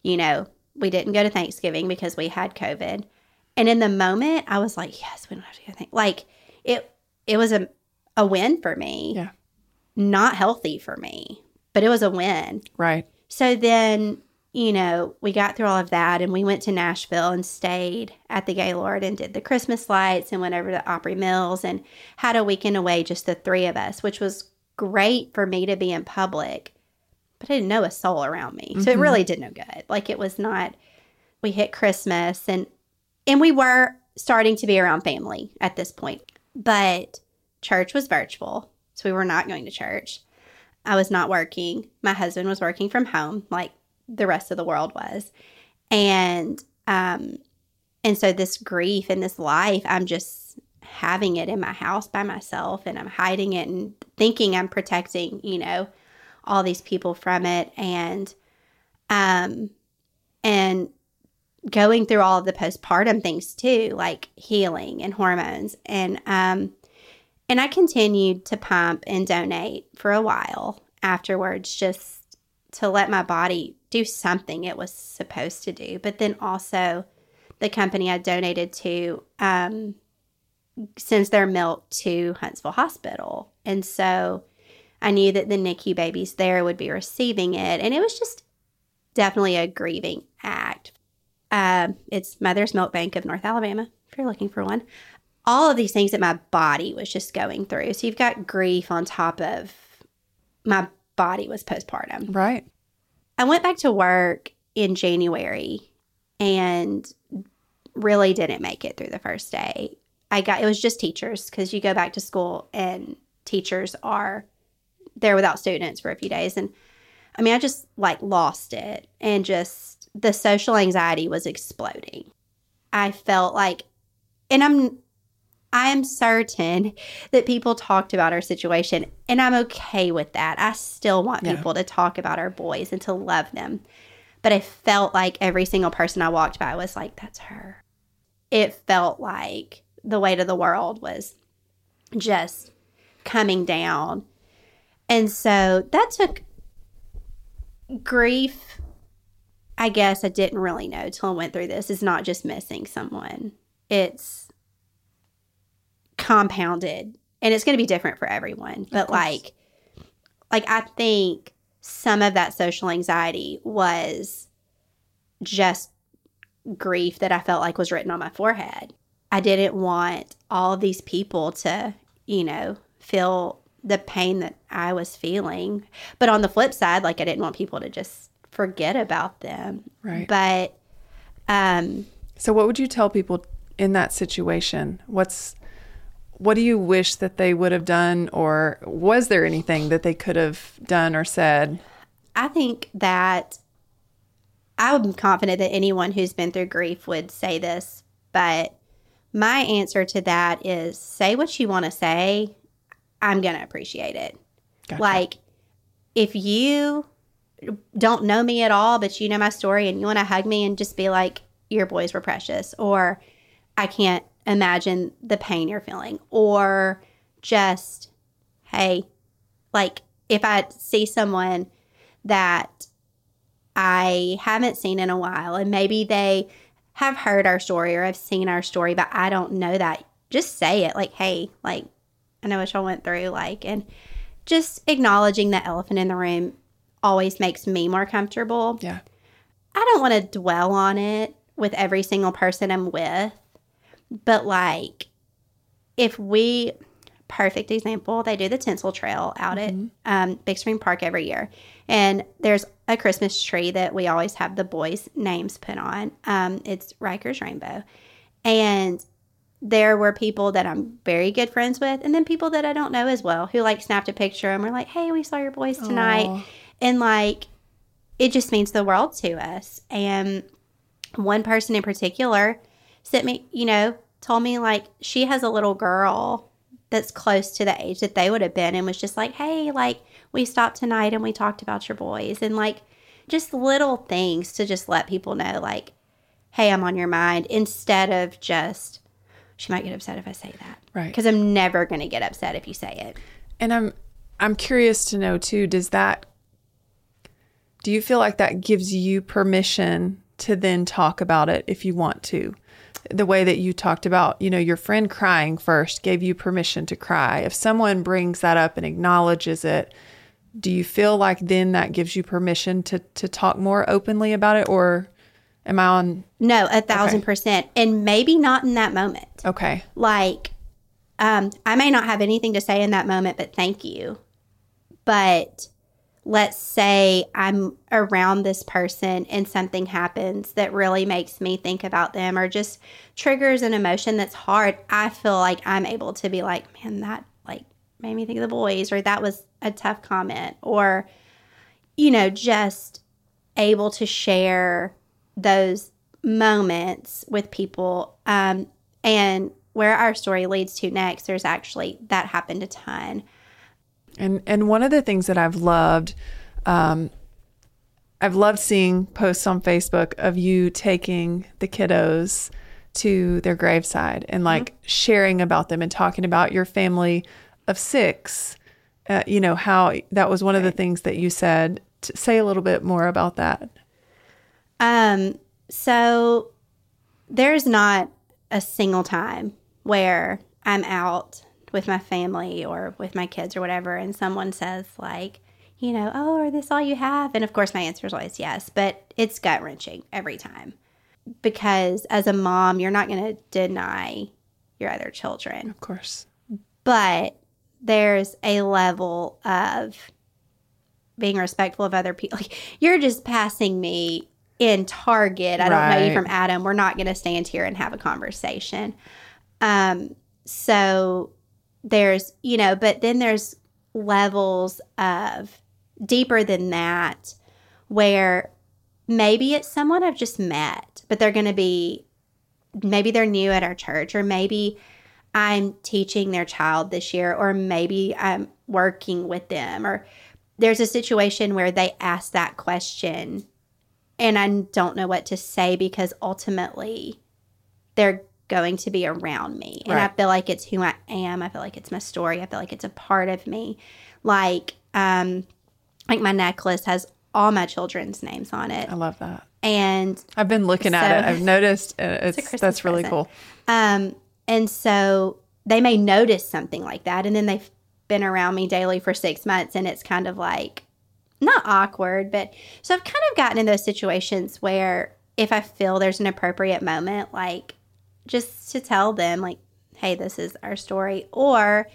you know, we didn't go to Thanksgiving because we had COVID. And in the moment, I was like, yes, we don't have to go. Thank-. Like it, it was a, a win for me. Yeah. Not healthy for me, but it was a win. right. So then, you know, we got through all of that and we went to Nashville and stayed at the Gaylord and did the Christmas lights and went over to Opry Mills and had a weekend away, just the three of us, which was great for me to be in public. But I didn't know a soul around me. So it Mhm. really did no good. Like it was not we hit Christmas and and we were starting to be around family at this point. But church was virtual. So we were not going to church. I was not working. My husband was working from home, like the rest of the world was. And um and so this grief and this life, I'm just having it in my house by myself and I'm hiding it and thinking I'm protecting, you know, all these people from it and um and going through all of the postpartum things too, like healing and hormones and um and I continued to pump and donate for a while afterwards, just to let my body do something it was supposed to do. But then also, the company I donated to um, sends their milk to Huntsville Hospital. And so I knew that the NICU babies there would be receiving it. And it was just definitely a grieving act. Um, it's Mother's Milk Bank of North Alabama, if you're looking for one all of these things that my body was just going through. So you've got grief on top of my body was postpartum. Right. I went back to work in January and really didn't make it through the first day. I got it was just teachers because you go back to school and teachers are there without students for a few days and I mean I just like lost it and just the social anxiety was exploding. I felt like and I'm I am certain that people talked about our situation, and I'm okay with that. I still want Yeah. people to talk about our boys and to love them. But I felt like every single person I walked by was like, that's her. It felt like the weight of the world was just coming down. And so that took grief. I guess I didn't really know till I went through this. It's not just missing someone, it's compounded and it's going to be different for everyone but like like i think some of that social anxiety was just grief that i felt like was written on my forehead i didn't want all these people to you know feel the pain that i was feeling but on the flip side like i didn't want people to just forget about them Right. but um So what would you tell people in that situation? What's what do you wish that they would have done or was there anything that they could have done or said? I think that I'm confident that anyone who's been through grief would say this, but my answer to that is say what you want to say. I'm going to appreciate it. Gotcha. Like, if you don't know me at all, but you know my story and you want to hug me and just be like, your boys were precious, or I can't imagine the pain you're feeling, or just, hey, like if I see someone that I haven't seen in a while and maybe they have heard our story or have seen our story, but I don't know that, just say it like, hey, like, I know what y'all went through, like, and just acknowledging the elephant in the room always makes me more comfortable. Yeah. I don't want to dwell on it with every single person I'm with, but like if we perfect example, they do the tinsel trail out at um, Big Spring Park every year, and there's a Christmas tree that we always have the boys' names put on. Um, it's Riker's Rainbow, and there were people that I'm very good friends with, and then people that I don't know as well who like snapped a picture and were like, "Hey, we saw your boys tonight," Aw. and like it just means the world to us. And one person in particular sent me, you know, told me like she has a little girl that's close to the age that they would have been and was just like, hey, like we stopped tonight and we talked about your boys and like just little things to just let people know, like, hey, I'm on your mind instead of just, she might get upset if I say that. Right. Because I'm never going to get upset if you say it. And I'm I'm curious to know too, does that do you feel like that gives you permission to then talk about it if you want to? The way that you talked about, you know, your friend crying first gave you permission to cry. If someone brings that up and acknowledges it, do you feel like then that gives you permission to to talk more openly about it or am I on No, a thousand Okay. percent. And maybe not in that moment. okay. like um, I may not have anything to say in that moment, but thank you. But let's say I'm around this person and something happens that really makes me think about them or just triggers an emotion that's hard. I feel like I'm able to be like, man, that like made me think of the boys, or that was a tough comment, or, you know, just able to share those moments with people. Um, and where our story leads to next, there's actually that happened a ton. And and one of the things that I've loved, um, I've loved seeing posts on Facebook of you taking the kiddos to their graveside and like sharing about them and talking about your family of six. Uh, you know how that was one of the things that you said. To say a little bit more about that. Um, so there's not a single time where I'm out with my family or with my kids or whatever, and someone says like, you know, oh, are this all you have? And of course, my answer is always yes, but it's gut wrenching every time because as a mom, you're not going to deny your other children Of course. but there's a level of being respectful of other people. Like, you're just passing me in Target. I don't know you from Adam. We're not going to stand here and have a conversation. Um, so there's, you know, but then there's levels of deeper than that where maybe it's someone I've just met, but they're going to be, maybe they're new at our church, or maybe I'm teaching their child this year, or maybe I'm working with them, or there's a situation where they ask that question and I don't know what to say because ultimately they're going to be around me. And I feel like it's who I am. I feel like it's my story. I feel like it's a part of me. Like, um, like my necklace has all my children's names on it. I love that. And I've been looking at it. I've noticed. uh, It's, Christmas that's really present. cool. Um, and so they may notice something like that, and then they've been around me daily for six months, and it's kind of like not awkward, but so I've kind of gotten in those situations where if I feel there's an appropriate moment, like just to tell them, like, hey, this is our story, or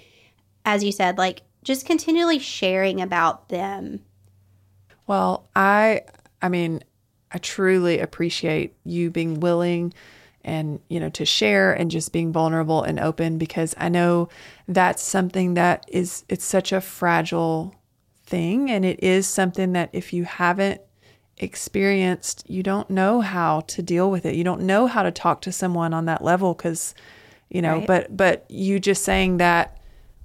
as you said, like just continually sharing about them. Well, I I mean, I truly appreciate you being willing and, you know, to share and just being vulnerable and open because I know that's something that is it's such a fragile thing and it is something that if you haven't experienced, you don't know how to deal with it. You don't know how to talk to someone on that level cuz you know, Right. but but you just saying that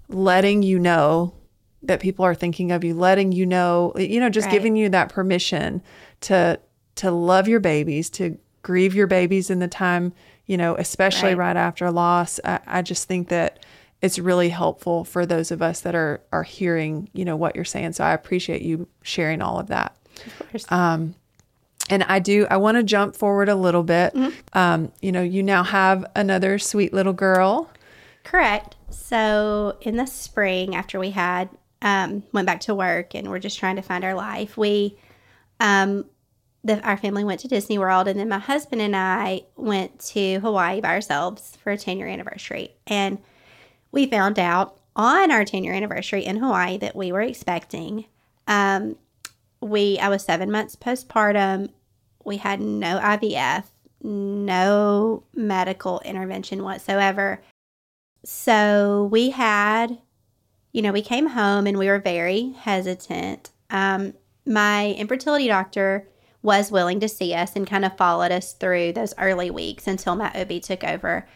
letting you know that people are thinking of you, letting you know, you know, just Right. giving you that permission to to love your babies, to grieve your babies in the time, you know, especially Right. right, after loss. I, I just think that it's really helpful for those of us that are are hearing, you know, what you're saying. So I appreciate you sharing all of that. Course. And I do, I want to jump forward a little bit. Um, you know, you now have another sweet little girl. Correct. So in the spring, after we had um, went back to work and we're just trying to find our life, we um, the, our family went to Disney World, and then my husband and I went to Hawaii by ourselves for a ten year anniversary, and we found out on our ten year anniversary in Hawaii that we were expecting. Um, we I was seven months postpartum. We had no IVF, no medical intervention whatsoever. So we had, you know, we came home and we were very hesitant. Um, my infertility doctor was willing to see us and kind of followed us through those early weeks until my OB took over.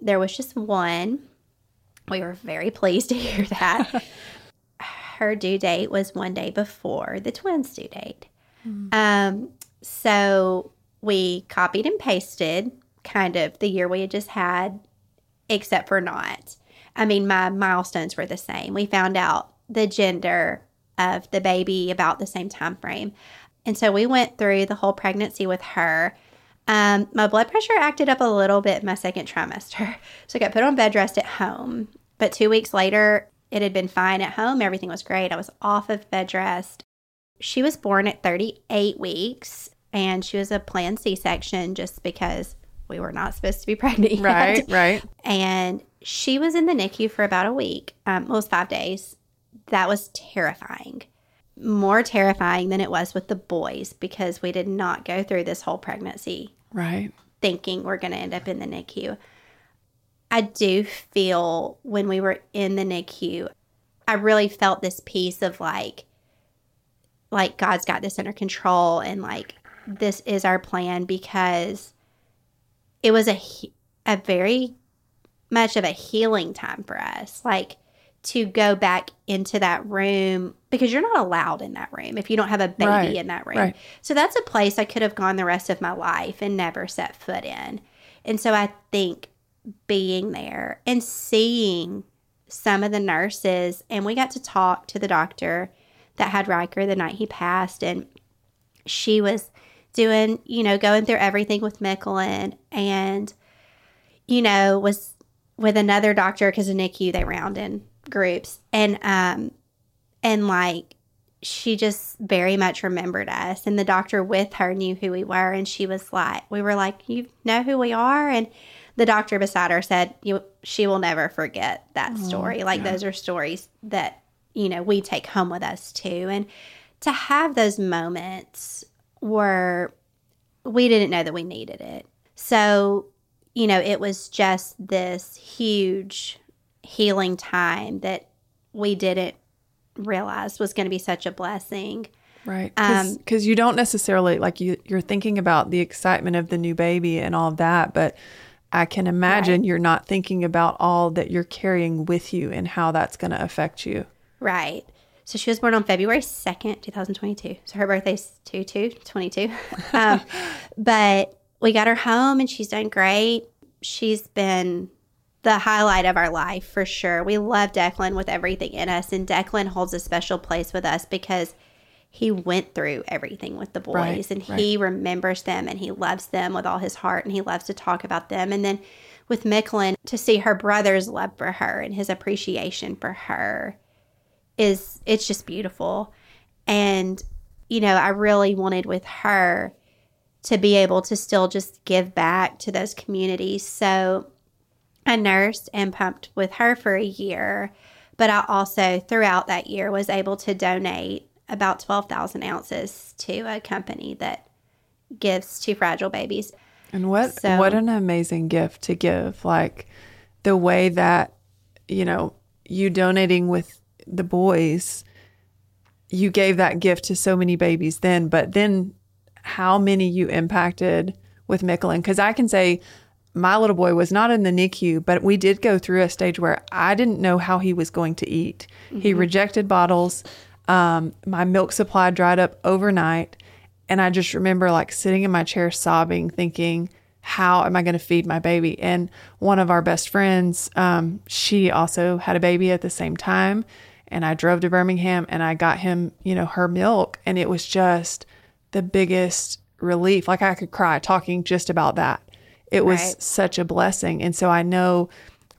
There was just one. We were very pleased to hear that. Her due date was one day before the twins' due date. Um, so we copied and pasted kind of the year we had just had except for not. I mean, my milestones were the same. We found out the gender of the baby about the same time frame. And so we went through the whole pregnancy with her. Um, my blood pressure acted up a little bit my second trimester. So I got put on bed rest at home. But two weeks later, it had been fine at home. Everything was great. I was off of bed rest. She was born at 38 weeks and she was a planned C section just because we were not supposed to be pregnant. yet Right, right. and she was in the NICU for about a week. Um, well, it was five days. That was terrifying. More terrifying than it was with the boys because we did not go through this whole pregnancy Right. thinking we're going to end up in the NICU. I do feel when we were in the NICU, I really felt this piece of like, like God's got this under control and like this is our plan because it was a a very much of a healing time for us. Like to go back into that room because you're not allowed in that room if you don't have a baby Right, in that room. right. So that's a place I could have gone the rest of my life and never set foot in. And so I think being there and seeing some of the nurses, and we got to talk to the doctor that had Riker the night he passed, and she was doing, you know, going through everything with Mickalyn and, you know, was with another doctor because in NICU they round in groups. And, um, and like, she just very much remembered us. And the doctor with her knew who we were. And she was like we were like you know who we are? And the doctor beside her said you she will never forget that story like those are stories that you know we take home with us too and to have those moments where we didn't know that we needed it. So, you know, it was just this huge healing time that we didn't realize was going to be such a blessing. Right. Because um, you don't necessarily, like, you, you're thinking about the excitement of the new baby and all of that, but I can imagine right. you're not thinking about all that you're carrying with you and how that's going to affect you. Right. So she was born on February 2nd, 2022. So her birthday's 2 2, 22. um, but we got her home and she's done great. She's been the highlight of our life for sure. We love Declan with everything in us, and Declan holds a special place with us because he went through everything with the boys right, and right. he remembers them and he loves them with all his heart and he loves to talk about them. And then with Mickalyn, to see her brother's love for her and his appreciation for her is it's just beautiful. And, you know, I really wanted with her to be able to still just give back to those communities. So I nursed and pumped with her for a year, but I also throughout that year was able to donate about 12,000 ounces to a company that gives to fragile babies. And what so, what an amazing gift to give. Like the way that you know, you donating with the boys, you gave that gift to so many babies then, but then how many you impacted with Mickalyn? Because I can say my little boy was not in the NICU, but we did go through a stage where I didn't know how he was going to eat. Mm-hmm. He rejected bottles. Um, my milk supply dried up overnight. And I just remember like sitting in my chair sobbing, thinking, how am I going to feed my baby? And one of our best friends, um, she also had a baby at the same time. And I drove to Birmingham and I got him, you know, her milk. And it was just the biggest relief. Like I could cry talking just about that. It was right. such a blessing. And so I know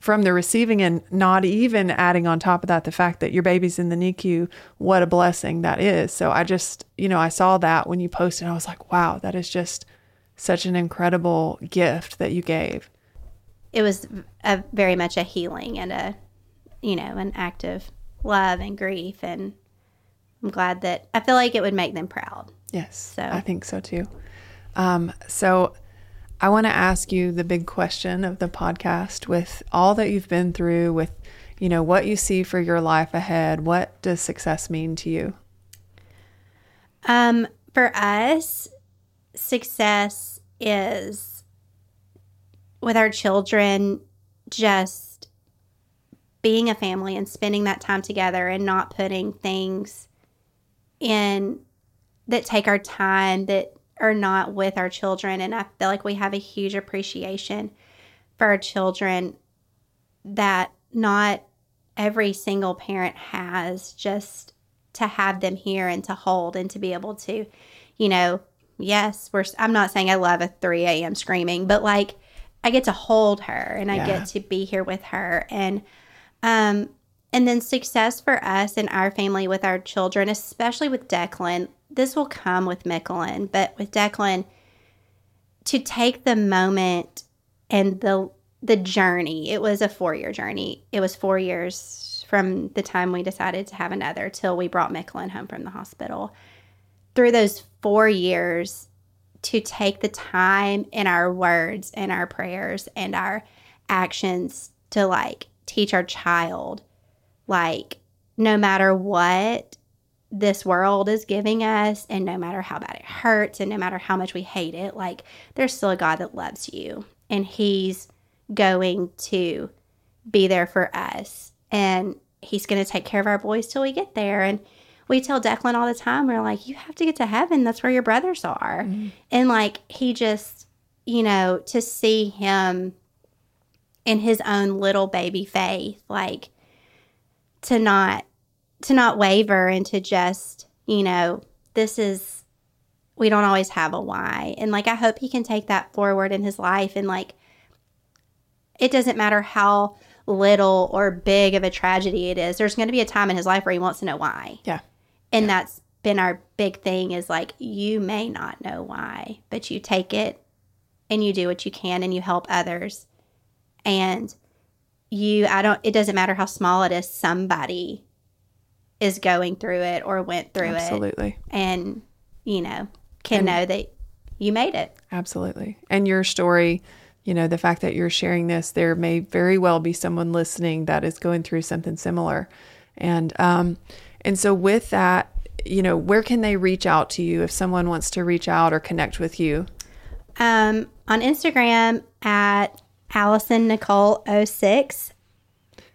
from the receiving and not even adding on top of that the fact that your baby's in the NICU, what a blessing that is. So I just, you know, I saw that when you posted, I was like, wow, that is just such an incredible gift that you gave. It was a very much a healing and a, you know, an act of love and grief. And I'm glad that I feel like it would make them proud. Yes. So I think so too. Um, so I want to ask you the big question of the podcast with all that you've been through, with, you know, what you see for your life ahead. What does success mean to you? Um, for us, success is with our children just being a family and spending that time together and not putting things in that take our time that are not with our children. And I feel like we have a huge appreciation for our children that not every single parent has just to have them here and to hold and to be able to, you know, yes, we're, I'm not saying I love a 3 a.m. screaming, but like I get to hold her and I get to be here with her. And, um, and then success for us and our family with our children, especially with Declan, this will come with Mickalyn, but with Declan, to take the moment and the the journey. It was a four year journey. It was four years from the time we decided to have another till we brought Mickalyn home from the hospital. Through those four years, to take the time in our words and our prayers and our actions to like teach our child, like, no matter what this world is giving us, and no matter how bad it hurts, and no matter how much we hate it, like there's still a God that loves you, and He's going to be there for us, and He's going to take care of our boys till we get there. And we tell Declan all the time, we're like, you have to get to heaven. That's where your brothers are. Mm-hmm. And like, he just, you know, to see him in his own little baby faith, like to not to not waver and to just, you know, this is we don't always have a why. And like I hope he can take that forward in his life and like it doesn't matter how little or big of a tragedy it is. There's going to be a time in his life where he wants to know why. Yeah. And yeah. that's been our big thing is like you may not know why, but you take it and you do what you can and you help others. And you I don't it doesn't matter how small it is, somebody is going through it or went through it Absolutely. and, you know, can know that you made it. Absolutely. And your story, you know, the fact that you're sharing this, there may very well be someone listening that is going through something similar. And um and so with that, you know, where can they reach out to you if someone wants to reach out or connect with you? Um, on Instagram at Alyson Necole 06.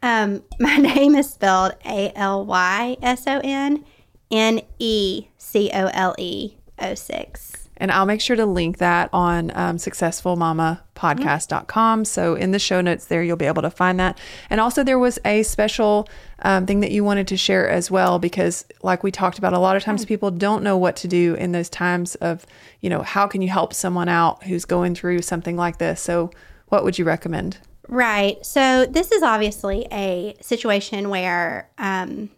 Um, my name is spelled A L Y S O N N E C O L E 06. And I'll make sure to link that on um, successfulmamapodcast.com. So in the show notes there, you'll be able to find that. And also, there was a special um, thing that you wanted to share as well, because like we talked about, a lot of times people don't know what to do in those times of, you know, how can you help someone out who's going through something like this? So, what would you recommend? Right. So this is obviously a situation where um,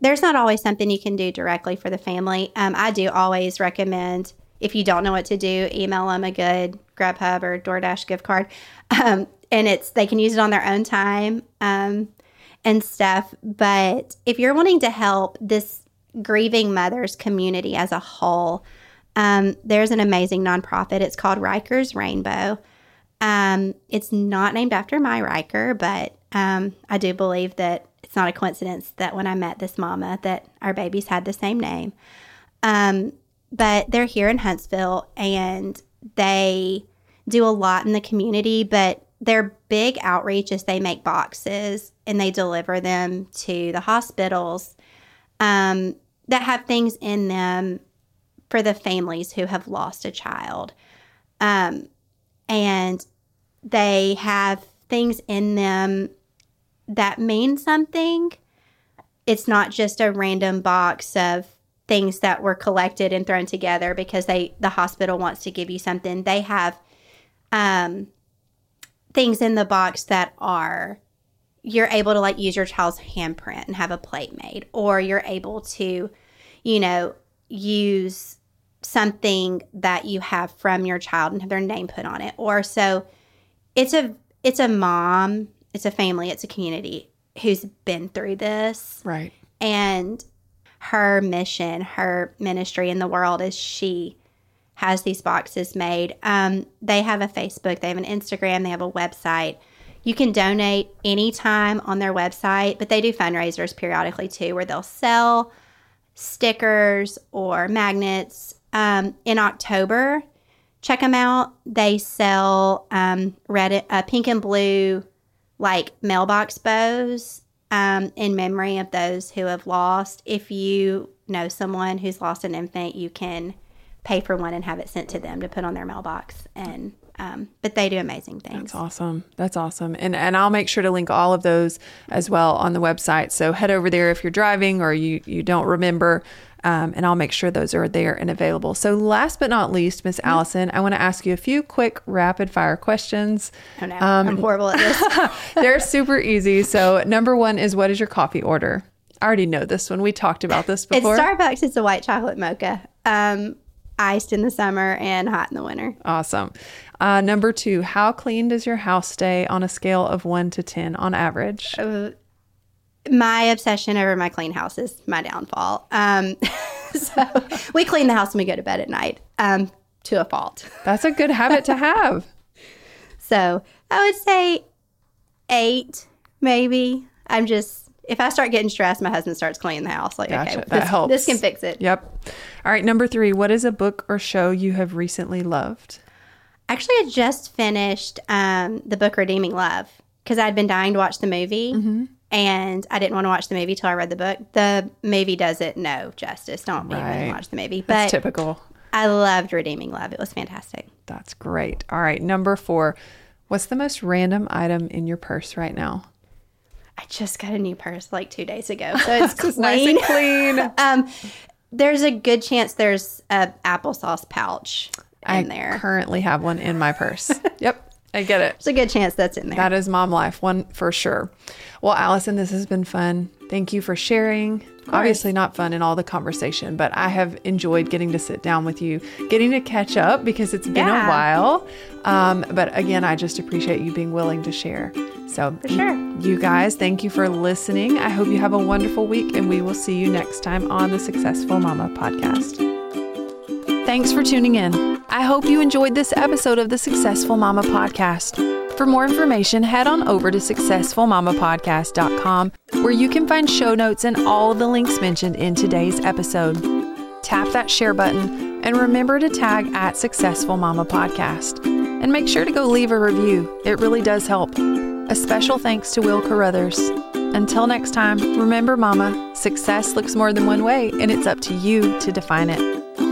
there's not always something you can do directly for the family. Um, I do always recommend if you don't know what to do, email them a good Grubhub or DoorDash gift card, um, and it's they can use it on their own time um, and stuff. But if you're wanting to help this grieving mothers community as a whole, um, there's an amazing nonprofit. It's called Riker's Rainbow. Um, it's not named after my Riker, but um, I do believe that it's not a coincidence that when I met this mama, that our babies had the same name. Um, but they're here in Huntsville, and they do a lot in the community. But their big outreach is they make boxes and they deliver them to the hospitals um, that have things in them for the families who have lost a child. Um, and they have things in them that mean something. It's not just a random box of things that were collected and thrown together because they the hospital wants to give you something. They have um, things in the box that are you're able to like use your child's handprint and have a plate made, or you're able to, you know, use something that you have from your child and have their name put on it. Or so it's a it's a mom, it's a family, it's a community who's been through this. Right. And her mission, her ministry in the world is she has these boxes made. Um, they have a Facebook, they have an Instagram, they have a website. You can donate anytime on their website, but they do fundraisers periodically too, where they'll sell stickers or magnets. Um, in October, check them out. They sell um, red, uh, pink and blue, like mailbox bows um, in memory of those who have lost. If you know someone who's lost an infant, you can pay for one and have it sent to them to put on their mailbox. And um, but they do amazing things. That's awesome. That's awesome. And and I'll make sure to link all of those as well on the website. So head over there if you're driving or you you don't remember. Um, and I'll make sure those are there and available. So, last but not least, Miss Mm-hmm. Alyson, I want to ask you a few quick rapid fire questions. Oh no, I'm horrible at this. They're super easy. So, number one is what is your coffee order? I already know this one. We talked about this It's before. Starbucks. It's a white chocolate mocha, um, iced in the summer and hot in the winter. awesome. Uh, number two, how clean does your house stay on a scale of one to 10 on average? My obsession over my clean house is my downfall. Um, so we clean the house when we go to bed at night um, to a fault. That's a good habit to have. So I would say eight, maybe. I'm just if I start getting stressed, my husband starts cleaning the house. Like, Gotcha. okay, That this, helps. this can fix it. Yep. All right. Number three, what is a book or show you have recently loved? Actually, I just finished um, the book Redeeming Love because I'd been dying to watch the movie. Mm-hmm. And I didn't want to watch the movie till I read the book. The movie does it no justice. Don't Right. even watch the movie. That's But typical. I loved Redeeming Love. It was fantastic. That's great. All right. Number four, what's the most random item in your purse right now? I just got a new purse like two days ago, so it's It's nice and clean. clean. um, there's a good chance there's a applesauce pouch in there. I there. currently have one in my purse. yep. I get it. There's a good chance that's in there. That is mom life, one for sure. Well, Alyson, this has been fun. Thank you for sharing. Obviously, not fun in all the conversation, but I have enjoyed getting to sit down with you, getting to catch up because it's been Yeah. a while. Um, but again, I just appreciate you being willing to share. So, For sure. you guys, thank you for listening. I hope you have a wonderful week, and we will see you next time on the Successful Mama podcast. Thanks for tuning in. I hope you enjoyed this episode of the Successful Mama podcast. For more information, head on over to successfulmamapodcast.com where you can find show notes and all the links mentioned in today's episode. Tap that share button and remember to tag at Successful Mama Podcast. And make sure to go leave a review, it really does help. A special thanks to Will Carruthers. Until next time, remember, Mama, success looks more than one way, and it's up to you to define it.